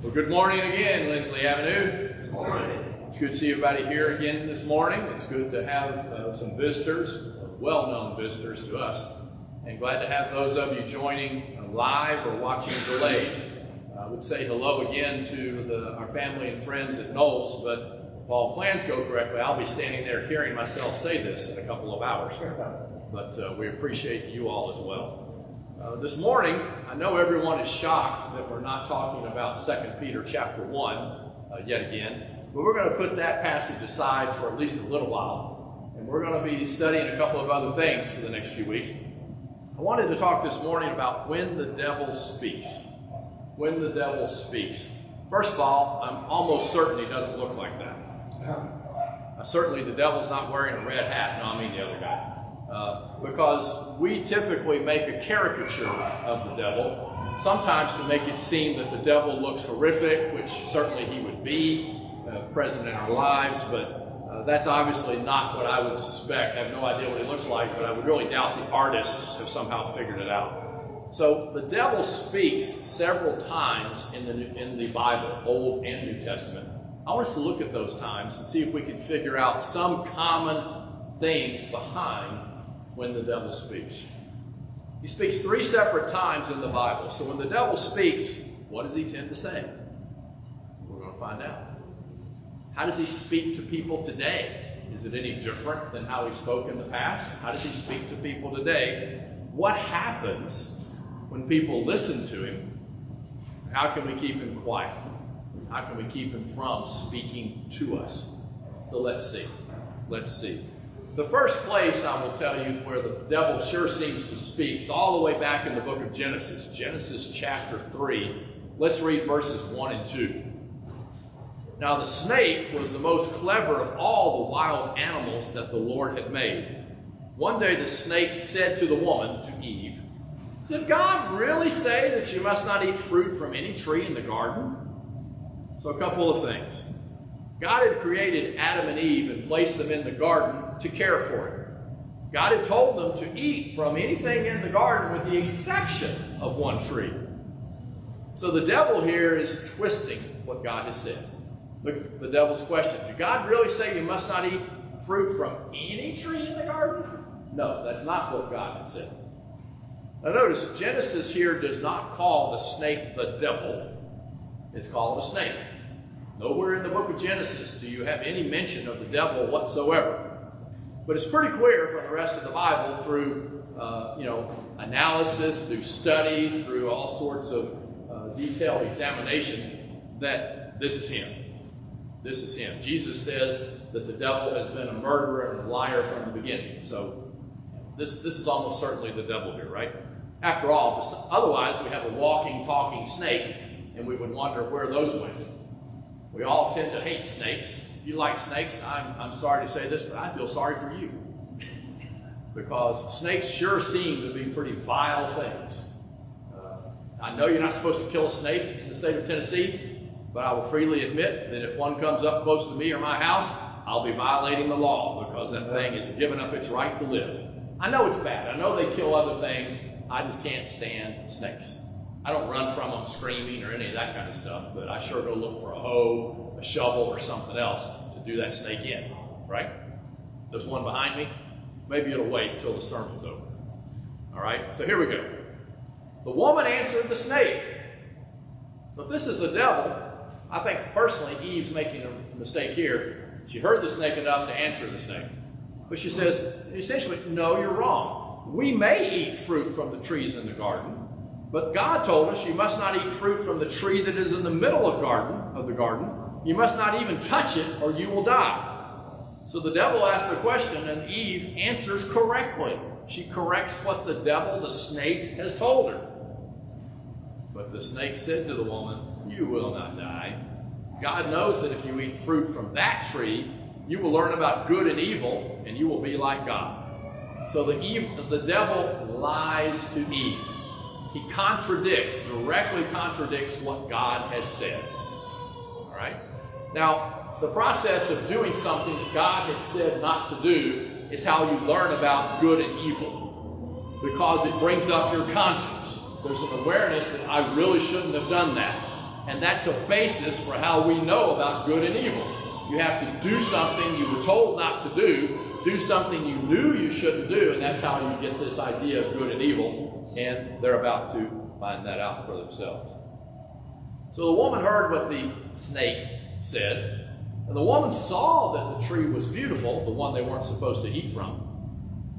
Well, good morning again, Lindsley Avenue. Good morning. It's good to see everybody here again this morning. It's good to have uh, some visitors, well-known visitors to us, and glad to have those of you joining uh, live or watching delayed. I would say hello again to the, our family and friends at Knowles, but if all plans go correctly, I'll be standing there hearing myself say this in a couple of hours. But uh, we appreciate you all as well. Uh, this morning, I know everyone is shocked that we're not talking about 2 Peter chapter 1 uh, yet again, but we're going to put that passage aside for at least a little while, and we're going to be studying a couple of other things for the next few weeks. I wanted to talk this morning about when the devil speaks. When the devil speaks. First of all, I'm almost certain he doesn't look like that. Uh, certainly, the devil's not wearing a red hat. No, I mean the other guy. Because we typically make a caricature of the devil, sometimes to make it seem that the devil looks horrific, which certainly he would be uh, present in our lives, but uh, that's obviously not what I would suspect. I have no idea what he looks like, but I would really doubt the artists have somehow figured it out. So the devil speaks several times in the, in the Bible, Old and New Testament. I want us to look at those times and see if we can figure out some common things behind when the devil speaks. He speaks three separate times in the Bible. So when the devil speaks, what does he tend to say? We're going to find out. How does he speak to people today? Is it any different than how he spoke in the past? How does he speak to people today? What happens when people listen to him? How can we keep him quiet? How can we keep him from speaking to us? So let's see. Let's see. The first place I will tell you where the devil sure seems to speak is all the way back in the book of Genesis, Genesis chapter 3. Let's read verses 1 and 2. Now the snake was the most clever of all the wild animals that the Lord had made. One day the snake said to the woman, to Eve, Did God really say that you must not eat fruit from any tree in the garden? So a couple of things. God had created Adam and Eve and placed them in the garden to care for it. God had told them to eat from anything in the garden with the exception of one tree. So the devil here is twisting what God has said. Look at the devil's question. Did God really say you must not eat fruit from any tree in the garden? No, that's not what God had said. Now notice, Genesis here does not call the snake the devil. It's called a snake. Nowhere in the book of Genesis do you have any mention of the devil whatsoever. But it's pretty clear from the rest of the Bible through, uh, you know, analysis, through study, through all sorts of uh, detailed examination that this is him. This is him. Jesus says that the devil has been a murderer and a liar from the beginning. So this, this is almost certainly the devil here, right? After all, otherwise we have a walking, talking snake, and we would wonder where those went. We all tend to hate snakes. You like snakes, I'm, I'm sorry to say this, but I feel sorry for you. Because snakes sure seem to be pretty vile things. Uh, I know you're not supposed to kill a snake in the state of Tennessee, but I will freely admit that if one comes up close to me or my house, I'll be violating the law because that thing has given up its right to live. I know it's bad. I know they kill other things. I just can't stand snakes. I don't run from them screaming or any of that kind of stuff, but I sure go look for a hoe, a shovel, or something else to do that snake in, right? There's one behind me. Maybe it'll wait until the sermon's over. All right, so here we go. The woman answered the snake. If this is the devil, I think personally Eve's making a mistake here. She heard the snake enough to answer the snake. But she says, essentially, no, you're wrong. We may eat fruit from the trees in the garden, but God told us you must not eat fruit from the tree that is in the middle of garden of the garden. You must not even touch it or you will die. So the devil asks the question and Eve answers correctly. She corrects what the devil, the snake, has told her. But the snake said to the woman, You will not die. God knows that if you eat fruit from that tree, you will learn about good and evil, and you will be like God. So the, the devil lies to Eve. He contradicts, directly contradicts what God has said. All right? Now, the process of doing something that God had said not to do is how you learn about good and evil. Because it brings up your conscience. There's an awareness that I really shouldn't have done that. And that's a basis for how we know about good and evil. You have to do something you were told not to do, do something you knew you shouldn't do, and that's how you get this idea of good and evil. And they're about to find that out for themselves. So the woman heard what the snake said, and the woman saw that the tree was beautiful, the one they weren't supposed to eat from,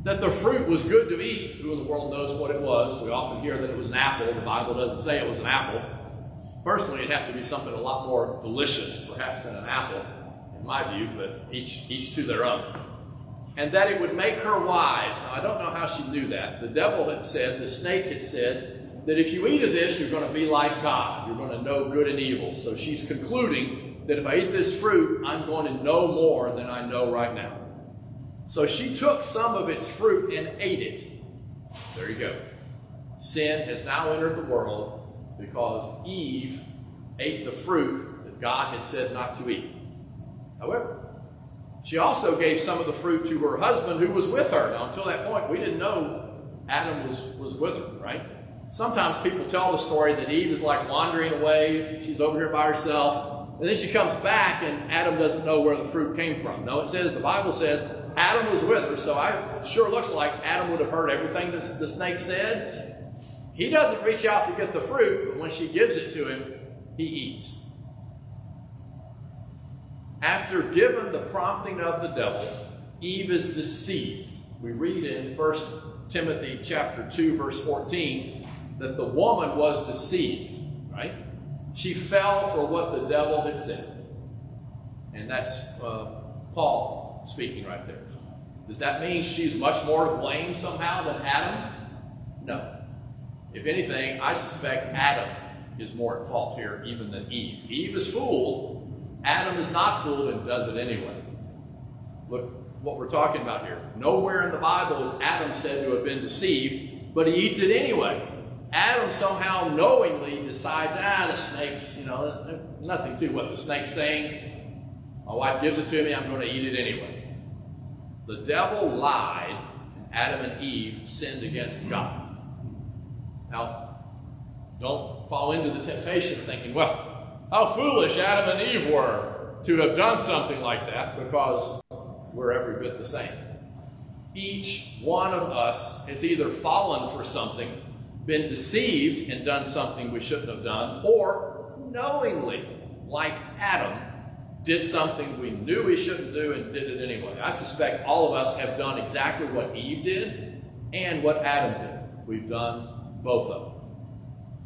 that the fruit was good to eat. Who in the world knows what it was? We often hear that it was an apple. The Bible doesn't say it was an apple. Personally, it'd have to be something a lot more delicious, perhaps, than an apple, in my view, but each, each to their own. And that it would make her wise. Now, I don't know how she knew that. The devil had said, the snake had said, that if you eat of this, you're going to be like God. You're going to know good and evil. So she's concluding that if I eat this fruit, I'm going to know more than I know right now. So she took some of its fruit and ate it. There you go. Sin has now entered the world because Eve ate the fruit that God had said not to eat. However, she also gave some of the fruit to her husband who was with her. Now, until that point, we didn't know Adam was, was with her, right? Sometimes people tell the story that Eve is like wandering away. She's over here by herself. And then she comes back and Adam doesn't know where the fruit came from. No, it says, the Bible says, Adam was with her. So I sure looks like Adam would have heard everything that the snake said. He doesn't reach out to get the fruit, but when she gives it to him, he eats. After given the prompting of the devil, Eve is deceived. We read in 1 Timothy chapter 2, verse 14, that the woman was deceived, right? She fell for what the devil had said. And that's uh, Paul speaking right there. Does that mean she's much more to blame somehow than Adam? No. If anything, I suspect Adam is more at fault here even than Eve. Eve is fooled. Adam is not fooled and does it anyway. Look what we're talking about here. Nowhere in the Bible is Adam said to have been deceived, but he eats it anyway. Adam somehow knowingly decides, ah, the snake's, you know, nothing to what the snake's saying. My wife gives it to me, I'm going to eat it anyway. The devil lied, and Adam and Eve sinned against God. Now, don't fall into the temptation of thinking, well, how foolish Adam and Eve were to have done something like that because we're every bit the same. Each one of us has either fallen for something been deceived and done something we shouldn't have done, or knowingly, like Adam, did something we knew we shouldn't do and did it anyway. I suspect all of us have done exactly what Eve did and what Adam did. We've done both of them.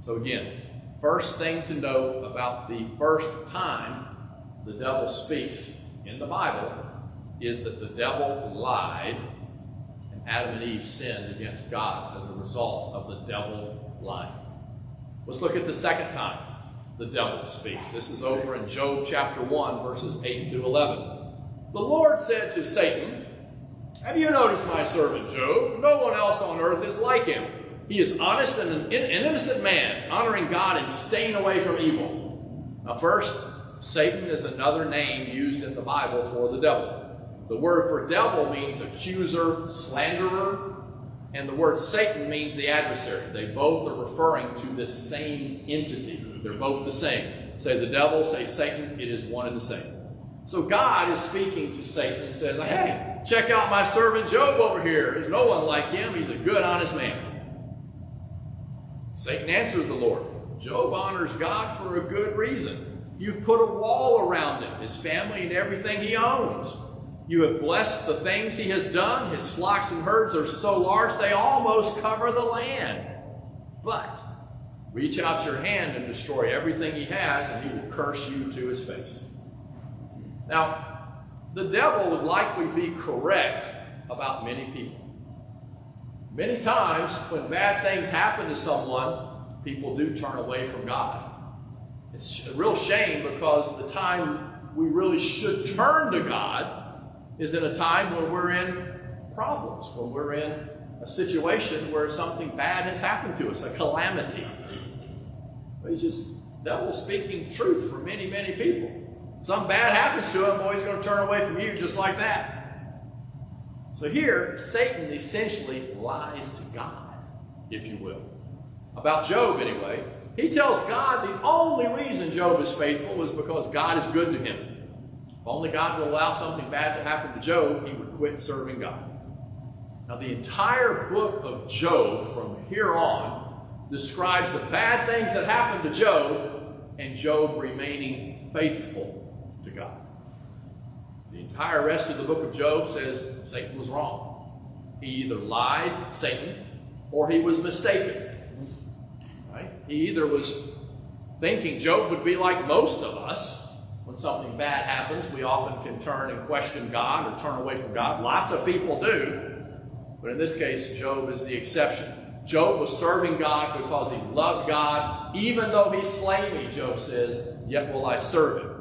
So, again, first thing to know about the first time the devil speaks in the Bible is that the devil lied Adam and Eve sinned against God as a result of the devil lying. Let's look at the second time the devil speaks. This is over in Job chapter 1, verses 8 through 11. The Lord said to Satan, Have you noticed my servant Job? No one else on earth is like him. He is honest and an innocent man, honoring God and staying away from evil. Now, first, Satan is another name used in the Bible for the devil. The word for devil means accuser, slanderer, and the word Satan means the adversary. They both are referring to the same entity. They're both the same. Say the devil, say Satan, it is one and the same. So God is speaking to Satan and says, Hey, check out my servant Job over here. There's no one like him. He's a good, honest man. Satan answered the Lord, Job honors God for a good reason. You've put a wall around him, his family, and everything he owns. You have blessed the things he has done. His flocks and herds are so large they almost cover the land. But reach out your hand and destroy everything he has, and he will curse you to his face. Now, the devil would likely be correct about many people. Many times, when bad things happen to someone, people do turn away from God. It's a real shame because the time we really should turn to God is in a time when we're in problems, when we're in a situation where something bad has happened to us, a calamity. He's just devil speaking truth for many, many people. Something bad happens to him, boy, he's going to turn away from you just like that. So here, Satan essentially lies to God, if you will. About Job, anyway. He tells God the only reason Job is faithful is because God is good to him. If only God would allow something bad to happen to Job, he would quit serving God. Now, the entire book of Job from here on describes the bad things that happened to Job and Job remaining faithful to God. The entire rest of the book of Job says Satan was wrong. He either lied, Satan, or he was mistaken. Right? He either was thinking Job would be like most of us. When something bad happens, we often can turn and question God or turn away from God. Lots of people do. But in this case, Job is the exception. Job was serving God because he loved God. Even though he slay me, Job says, yet will I serve him.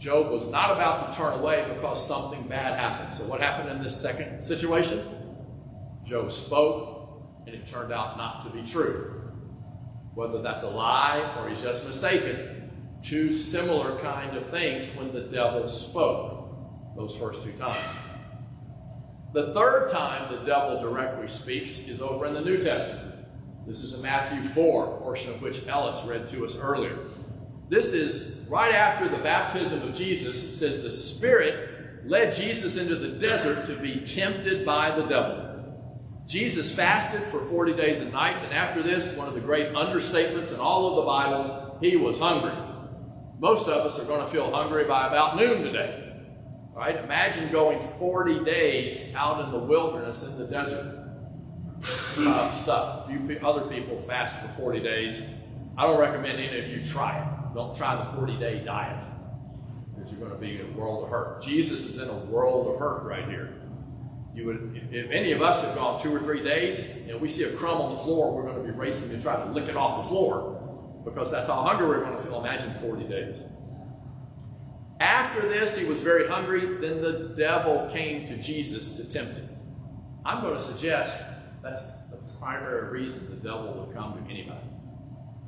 Job was not about to turn away because something bad happened. So what happened in this second situation? Job spoke, and it turned out not to be true. Whether that's a lie or he's just mistaken, two similar kind of things when the devil spoke those first two times. The third time the devil directly speaks is over in the New Testament. This is in Matthew 4, portion of which Ellis read to us earlier. This is right after the baptism of Jesus. It says the Spirit led Jesus into the desert to be tempted by the devil. Jesus fasted for 40 days and nights, and after this, one of the great understatements in all of the Bible, he was hungry. Most of us are going to feel hungry by about noon today. Right? Imagine going 40 days out in the wilderness in the desert. Tough stuff. You other people fast for 40 days. I don't recommend any of you try it. Don't try the 40 day diet because you're going to be in a world of hurt. Jesus is in a world of hurt right here. You would, if any of us have gone two or three days, and we see a crumb on the floor, we're going to be racing to try to lick it off the floor because that's how hungry we're going to feel. Imagine 40 days. After this, he was very hungry. Then the devil came to Jesus to tempt him. I'm going to suggest that's the primary reason the devil will come to anybody.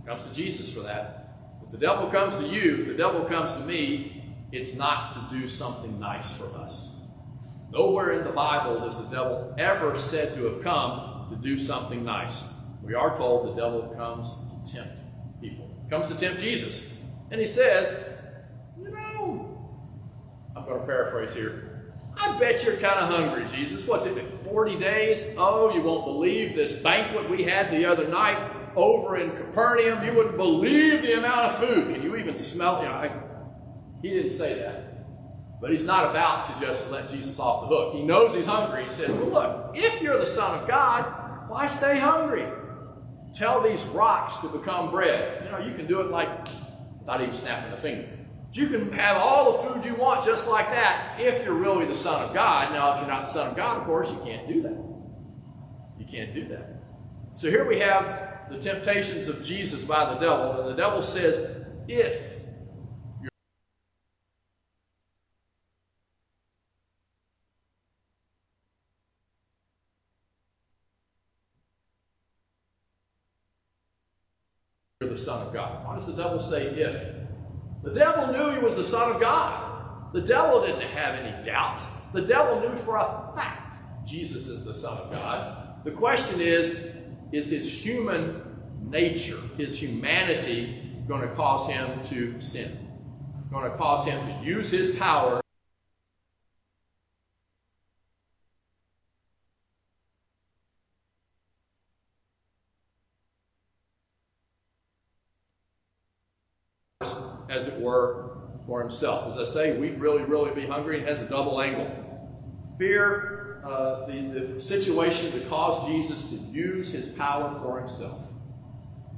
Comes to Jesus for that. If the devil comes to you, if the devil comes to me, it's not to do something nice for us. Nowhere in the Bible is the devil ever said to have come to do something nice. We are told the devil comes to tempt comes to tempt Jesus. And he says, you know, I'm going to paraphrase here. I bet you're kind of hungry, Jesus. What's it, been? 40 days? Oh, you won't believe this banquet we had the other night over in Capernaum. You wouldn't believe the amount of food. Can you even smell it? You know, he didn't say that. But he's not about to just let Jesus off the hook. He knows he's hungry. He says, Well, look, if you're the Son of God, why stay hungry? Tell these rocks to become bread. You know, you can do it like without even snapping a finger. You can have all the food you want just like that if you're really the Son of God. Now, if you're not the Son of God, of course, you can't do that. You can't do that. So here we have the temptations of Jesus by the devil. And the devil says, If the Son of God. Why does the devil say if? The devil knew he was the Son of God. The devil didn't have any doubts. The devil knew for a fact Jesus is the Son of God. The question is is his human nature, his humanity, going to cause him to sin? Going to cause him to use his power as it were, for himself. As I say, we'd really, really be hungry. It has a double angle. Fear uh, the, the situation to cause Jesus to use his power for himself.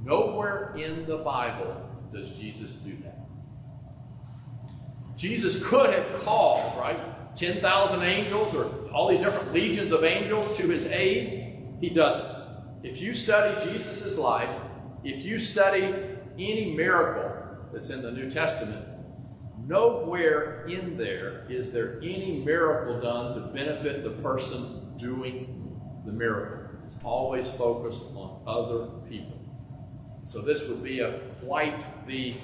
Nowhere in the Bible does Jesus do that. Jesus could have called, right, 10,000 angels or all these different legions of angels to his aid. He doesn't. If you study Jesus' life, if you study any miracle that's in the New Testament, nowhere in there is there any miracle done to benefit the person doing the miracle. It's always focused on other people. So this would be a quite the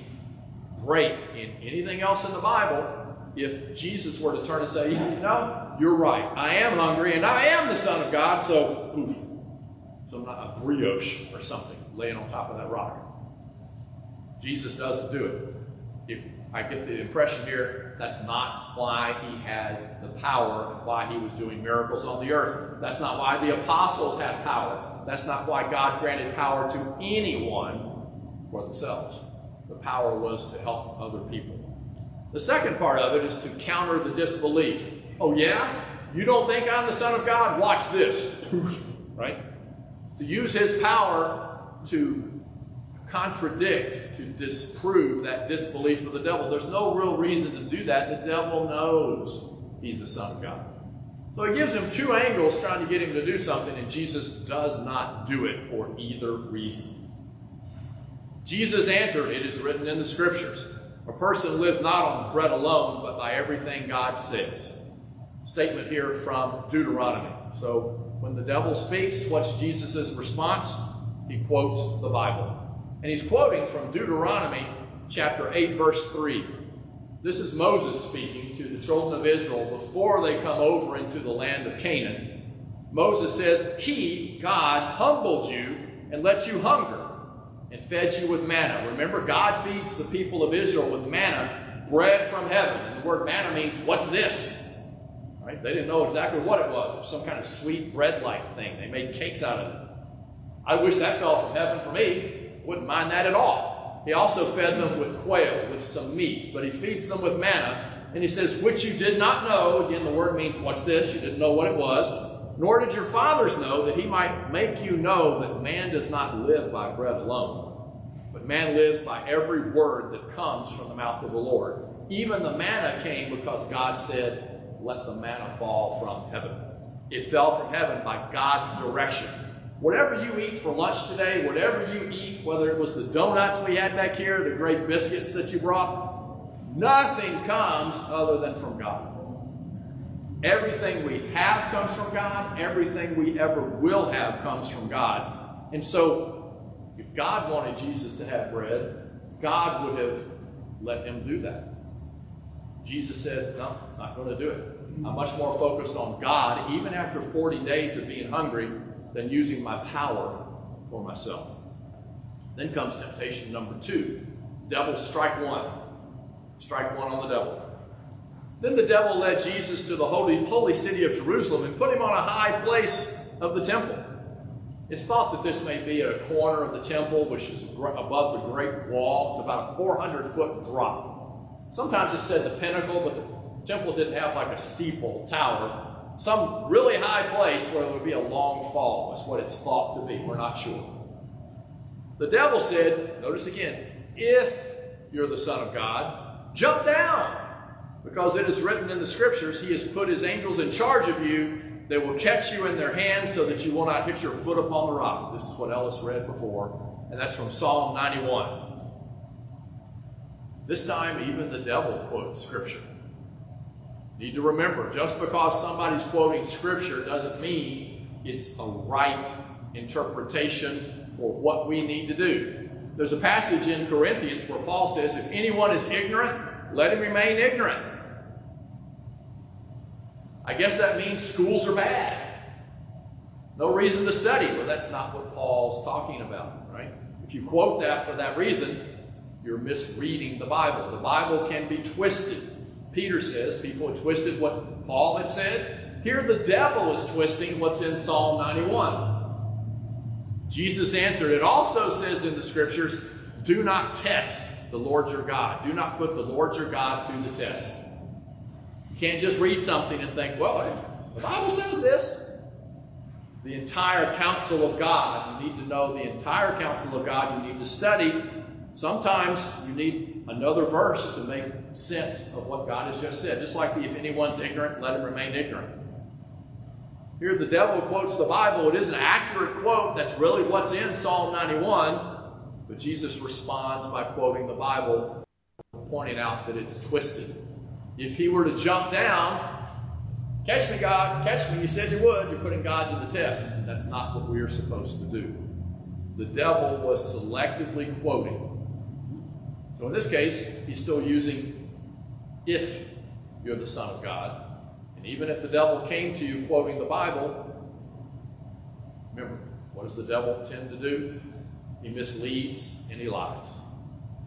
break in anything else in the Bible if Jesus were to turn and say, you know, you're right. I am hungry and I am the Son of God, so poof. So I'm not a brioche or something laying on top of that rock. Jesus doesn't do it. If I get the impression here that's not why he had the power, why he was doing miracles on the earth. That's not why the apostles had power. That's not why God granted power to anyone for themselves. The power was to help other people. The second part of it is to counter the disbelief. Oh, yeah? You don't think I'm the Son of God? Watch this. right? To use his power to contradict, to disprove that disbelief of the devil. There's no real reason to do that. The devil knows he's the Son of God. So he gives him two angles trying to get him to do something, and Jesus does not do it for either reason. Jesus answered, It is written in the scriptures, a person lives not on bread alone, but by everything God says. Statement here from Deuteronomy. So when the devil speaks, what's Jesus' response? He quotes the Bible. And he's quoting from Deuteronomy chapter 8, verse 3. This is Moses speaking to the children of Israel before they come over into the land of Canaan. Moses says, He, God, humbled you and let you hunger and fed you with manna. Remember, God feeds the people of Israel with manna, bread from heaven. And the word manna means, what's this? Right? They didn't know exactly what it was. It was some kind of sweet bread-like thing. They made cakes out of it. I wish that fell from heaven for me. Wouldn't mind that at all. He also fed them with quail, with some meat, but he feeds them with manna. And he says, which you did not know. Again, the word means, what's this? You didn't know what it was. Nor did your fathers know that he might make you know that man does not live by bread alone, but man lives by every word that comes from the mouth of the Lord. Even the manna came because God said, let the manna fall from heaven. It fell from heaven by God's direction. Whatever you eat for lunch today, whatever you eat, whether it was the donuts we had back here, the great biscuits that you brought, nothing comes other than from God. Everything we have comes from God. Everything we ever will have comes from God. And so, if God wanted Jesus to have bread, God would have let him do that. Jesus said, No, I'm not going to do it. I'm much more focused on God, even after 40 days of being hungry than using my power for myself. Then comes temptation number two. Devil, strike one. Strike one on the devil. Then the devil led Jesus to the holy, holy city of Jerusalem and put him on a high place of the temple. It's thought that this may be a corner of the temple, which is above the great wall. It's about a 400 foot drop. Sometimes it's said the pinnacle, but the temple didn't have like a steeple tower some really high place where there would be a long fall, is what it's thought to be. We're not sure. The devil said, notice again, if you're the Son of God, jump down. Because it is written in the scriptures, He has put His angels in charge of you. They will catch you in their hands so that you will not hit your foot upon the rock. This is what Ellis read before, and that's from Psalm 91. This time, even the devil quotes scripture. Need to remember, just because somebody's quoting scripture doesn't mean it's a right interpretation or what we need to do. There's a passage in Corinthians where Paul says, if anyone is ignorant, let him remain ignorant. I guess that means schools are bad. No reason to study. Well, that's not what Paul's talking about, right? If you quote that for that reason, you're misreading the Bible. The Bible can be twisted. Peter says people had twisted what Paul had said. Here the devil is twisting what's in Psalm 91. Jesus answered, it also says in the scriptures, do not test the Lord your God. Do not put the Lord your God to the test. You can't just read something and think, well, the Bible says this. The entire counsel of God, you need to know the entire counsel of God. You need to study. Sometimes you need another verse to make sense of what God has just said. Just like if anyone's ignorant, let him remain ignorant. Here the devil quotes the Bible. It is an accurate quote. That's really what's in Psalm 91. But Jesus responds by quoting the Bible, pointing out that it's twisted. If he were to jump down, catch me, God, catch me, you said you would, you're putting God to the test. And That's not what we are supposed to do. The devil was selectively quoting. So in this case, he's still using if you're the Son of God. And even if the devil came to you quoting the Bible, remember, what does the devil tend to do? He misleads and he lies.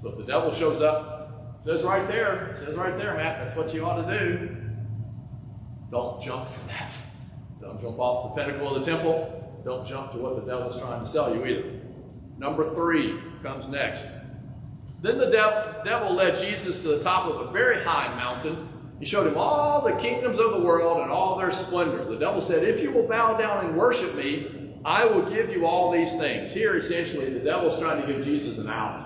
So if the devil shows up, says right there, says right there, Matt, that's what you ought to do. Don't jump for that. Don't jump off the pinnacle of the temple. Don't jump to what the devil's trying to sell you either. Number three comes next. Then the devil, devil led Jesus to the top of a very high mountain. He showed him all the kingdoms of the world and all their splendor. The devil said, If you will bow down and worship me, I will give you all these things. Here, essentially, the devil's trying to give Jesus an out.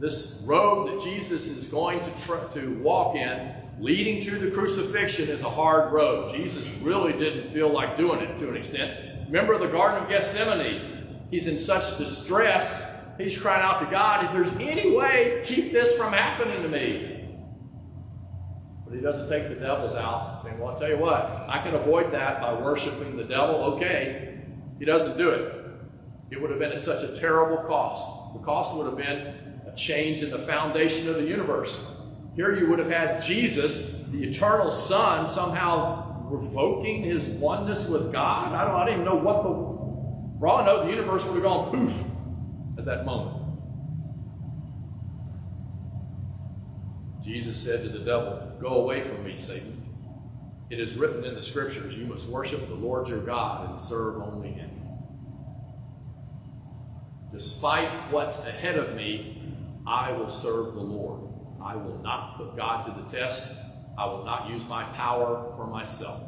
This road that Jesus is going to, tr- to walk in, leading to the crucifixion, is a hard road. Jesus really didn't feel like doing it to an extent. Remember the Garden of Gethsemane? He's in such distress He's crying out to God, if there's any way, keep this from happening to me. But he doesn't take the devils out, saying, Well, I'll tell you what, I can avoid that by worshiping the devil. Okay. He doesn't do it. It would have been at such a terrible cost. The cost would have been a change in the foundation of the universe. Here you would have had Jesus, the eternal Son, somehow revoking his oneness with God. I don't, I don't even know what the. For all I know, the universe would have gone poof that moment. Jesus said to the devil, Go away from me, Satan. It is written in the scriptures, You must worship the Lord your God and serve only him. Despite what's ahead of me, I will serve the Lord. I will not put God to the test. I will not use my power for myself.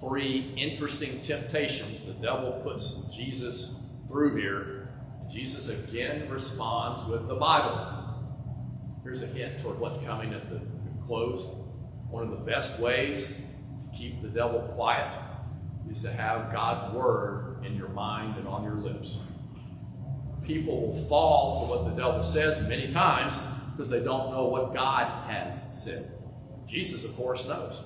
Three interesting temptations the devil puts Jesus through here Jesus again responds with the Bible. Here's a hint toward what's coming at the close. One of the best ways to keep the devil quiet is to have God's word in your mind and on your lips. People will fall for what the devil says many times because they don't know what God has said. Jesus, of course, knows.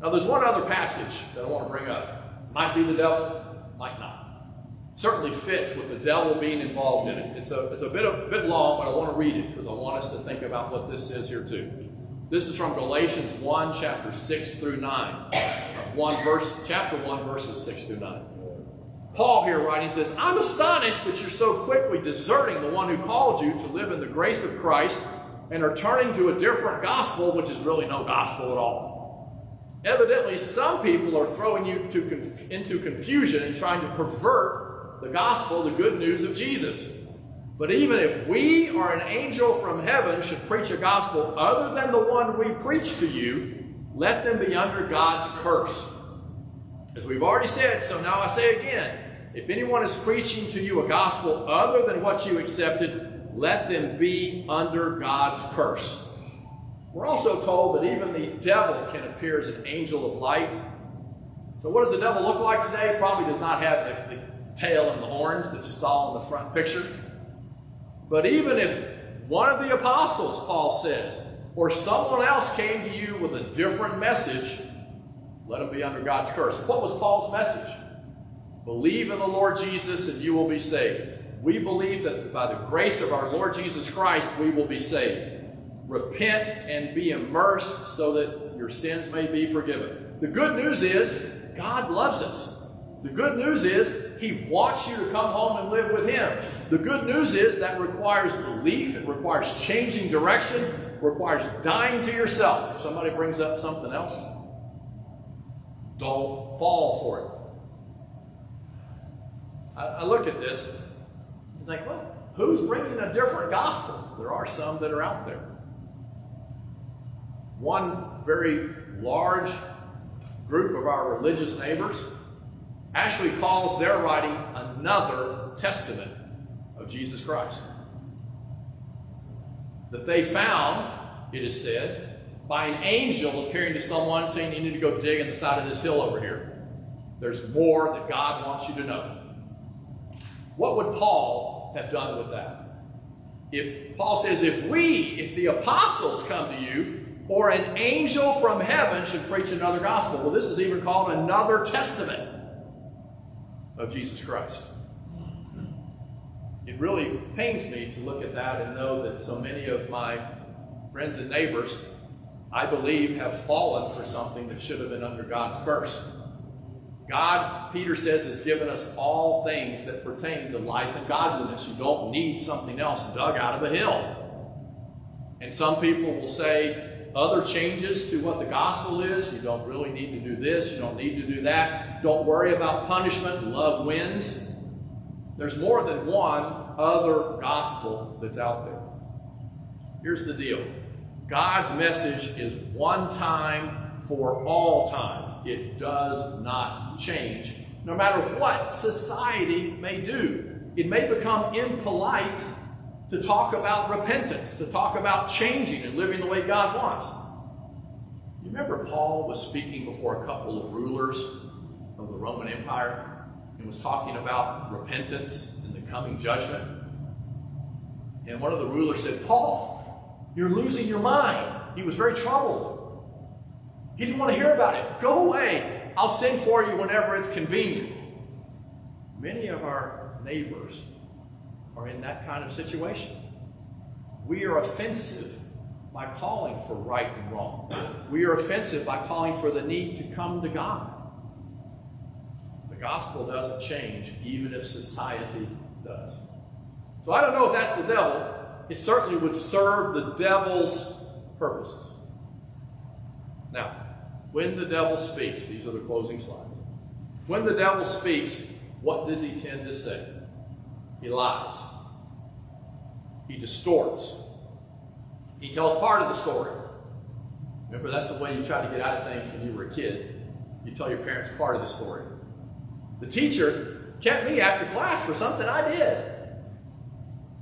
Now, there's one other passage that I want to bring up. Might be the devil, might not certainly fits with the devil being involved in it. It's a, it's a bit, a bit long, but I want to read it because I want us to think about what this says here too. This is from Galatians 1, chapter 6 through 9. Uh, 1 verse, chapter 1, verses 6 through 9. Paul here writing says, I'm astonished that you're so quickly deserting the one who called you to live in the grace of Christ and are turning to a different gospel, which is really no gospel at all. Evidently, some people are throwing you conf- into confusion and trying to pervert the gospel, the good news of Jesus. But even if we or an angel from heaven should preach a gospel other than the one we preach to you, let them be under God's curse. As we've already said, so now I say again if anyone is preaching to you a gospel other than what you accepted, let them be under God's curse. We're also told that even the devil can appear as an angel of light. So, what does the devil look like today? Probably does not have the, the tail and the horns that you saw in the front picture. But even if one of the apostles, Paul says, or someone else came to you with a different message, let them be under God's curse. What was Paul's message? Believe in the Lord Jesus and you will be saved. We believe that by the grace of our Lord Jesus Christ, we will be saved. Repent and be immersed so that your sins may be forgiven. The good news is God loves us. The good news is he wants you to come home and live with him. The good news is that requires belief, it requires changing direction, requires dying to yourself. If somebody brings up something else, don't fall for it. I, I look at this and think, well, who's bringing a different gospel? There are some that are out there. One very large group of our religious neighbors actually calls their writing another testament of Jesus Christ. That they found, it is said, by an angel appearing to someone saying, You need to go dig in the side of this hill over here. There's more that God wants you to know. What would Paul have done with that? If Paul says, If we, if the apostles come to you, or an angel from heaven should preach another gospel. Well, this is even called another testament of Jesus Christ. It really pains me to look at that and know that so many of my friends and neighbors, I believe, have fallen for something that should have been under God's curse. God, Peter says, has given us all things that pertain to life and godliness. You don't need something else dug out of a hill. And some people will say other changes to what the gospel is. You don't really need to do this. You don't need to do that. Don't worry about punishment. Love wins. There's more than one other gospel that's out there. Here's the deal God's message is one time for all time. It does not change, no matter what society may do. It may become impolite to talk about repentance, to talk about changing and living the way God wants. You remember Paul was speaking before a couple of rulers Roman Empire and was talking about repentance and the coming judgment. And one of the rulers said, Paul, you're losing your mind. He was very troubled. He didn't want to hear about it. Go away. I'll send for you whenever it's convenient. Many of our neighbors are in that kind of situation. We are offensive by calling for right and wrong. We are offensive by calling for the need to come to God. The gospel doesn't change, even if society does. So I don't know if that's the devil. It certainly would serve the devil's purposes. Now, when the devil speaks, these are the closing slides. When the devil speaks, what does he tend to say? He lies. He distorts. He tells part of the story. Remember, that's the way you try to get out of things when you were a kid. You tell your parents part of the story. The teacher kept me after class for something I did.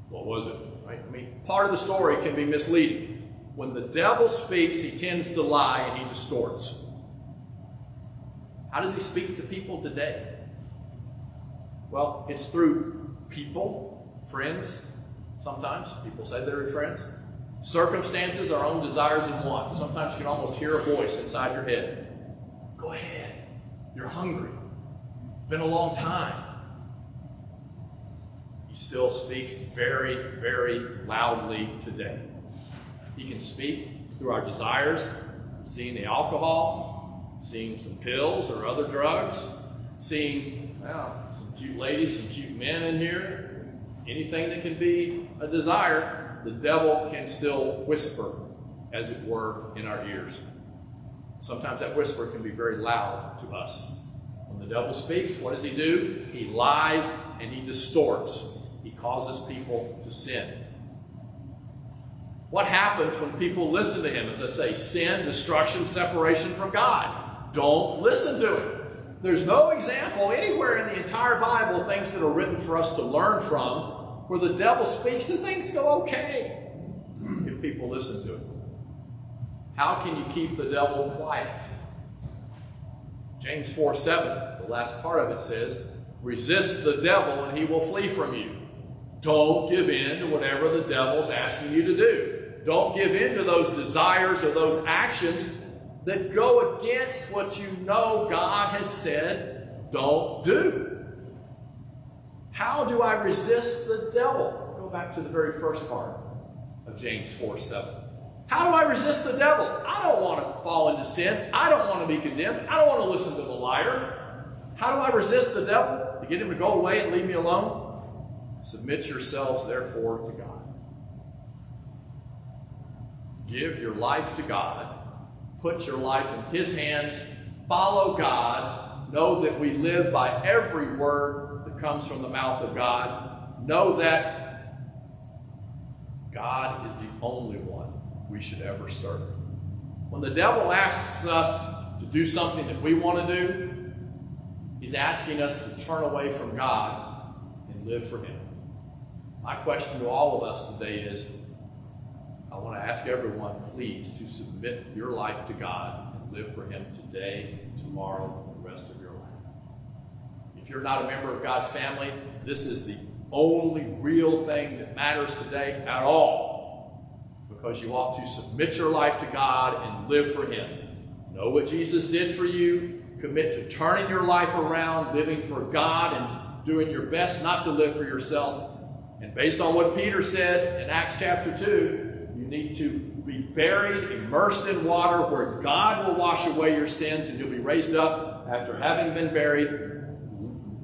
What was it? Right? I mean, part of the story can be misleading. When the devil speaks, he tends to lie and he distorts. How does he speak to people today? Well, it's through people, friends, sometimes. People say they're friends. Circumstances, our own desires and wants. Sometimes you can almost hear a voice inside your head. Go ahead. You're hungry. Been a long time. He still speaks very, very loudly today. He can speak through our desires, seeing the alcohol, seeing some pills or other drugs, seeing well, some cute ladies, some cute men in here, anything that can be a desire, the devil can still whisper, as it were, in our ears. Sometimes that whisper can be very loud to us. The devil speaks, what does he do? He lies and he distorts. He causes people to sin. What happens when people listen to him? As I say, sin, destruction, separation from God. Don't listen to him. There's no example anywhere in the entire Bible, things that are written for us to learn from, where the devil speaks and things go okay if people listen to it. How can you keep the devil quiet? James 4 7, the last part of it says, Resist the devil and he will flee from you. Don't give in to whatever the devil's asking you to do. Don't give in to those desires or those actions that go against what you know God has said don't do. How do I resist the devil? Go back to the very first part of James 4 7. How do I resist the devil? I don't want to fall into sin. I don't want to be condemned. I don't want to listen to the liar. How do I resist the devil? To get him to go away and leave me alone? Submit yourselves, therefore, to God. Give your life to God. Put your life in His hands. Follow God. Know that we live by every word that comes from the mouth of God. Know that God is the only one we should ever serve. When the devil asks us to do something that we want to do, he's asking us to turn away from God and live for Him. My question to all of us today is I want to ask everyone, please, to submit your life to God and live for Him today, tomorrow, and the rest of your life. If you're not a member of God's family, this is the only real thing that matters today at all. Because you ought to submit your life to God and live for Him. Know what Jesus did for you. Commit to turning your life around, living for God, and doing your best not to live for yourself. And based on what Peter said in Acts chapter 2, you need to be buried, immersed in water where God will wash away your sins and you'll be raised up after having been buried,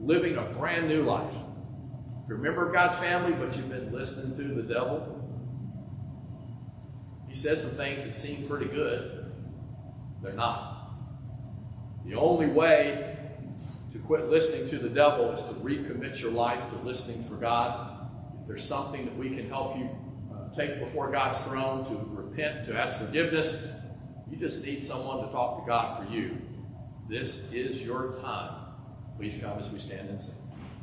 living a brand new life. If you're a member of God's family, but you've been listening to the devil, he says some things that seem pretty good. They're not. The only way to quit listening to the devil is to recommit your life to listening for God. If there's something that we can help you uh, take before God's throne to repent, to ask forgiveness, you just need someone to talk to God for you. This is your time. Please come as we stand and sing.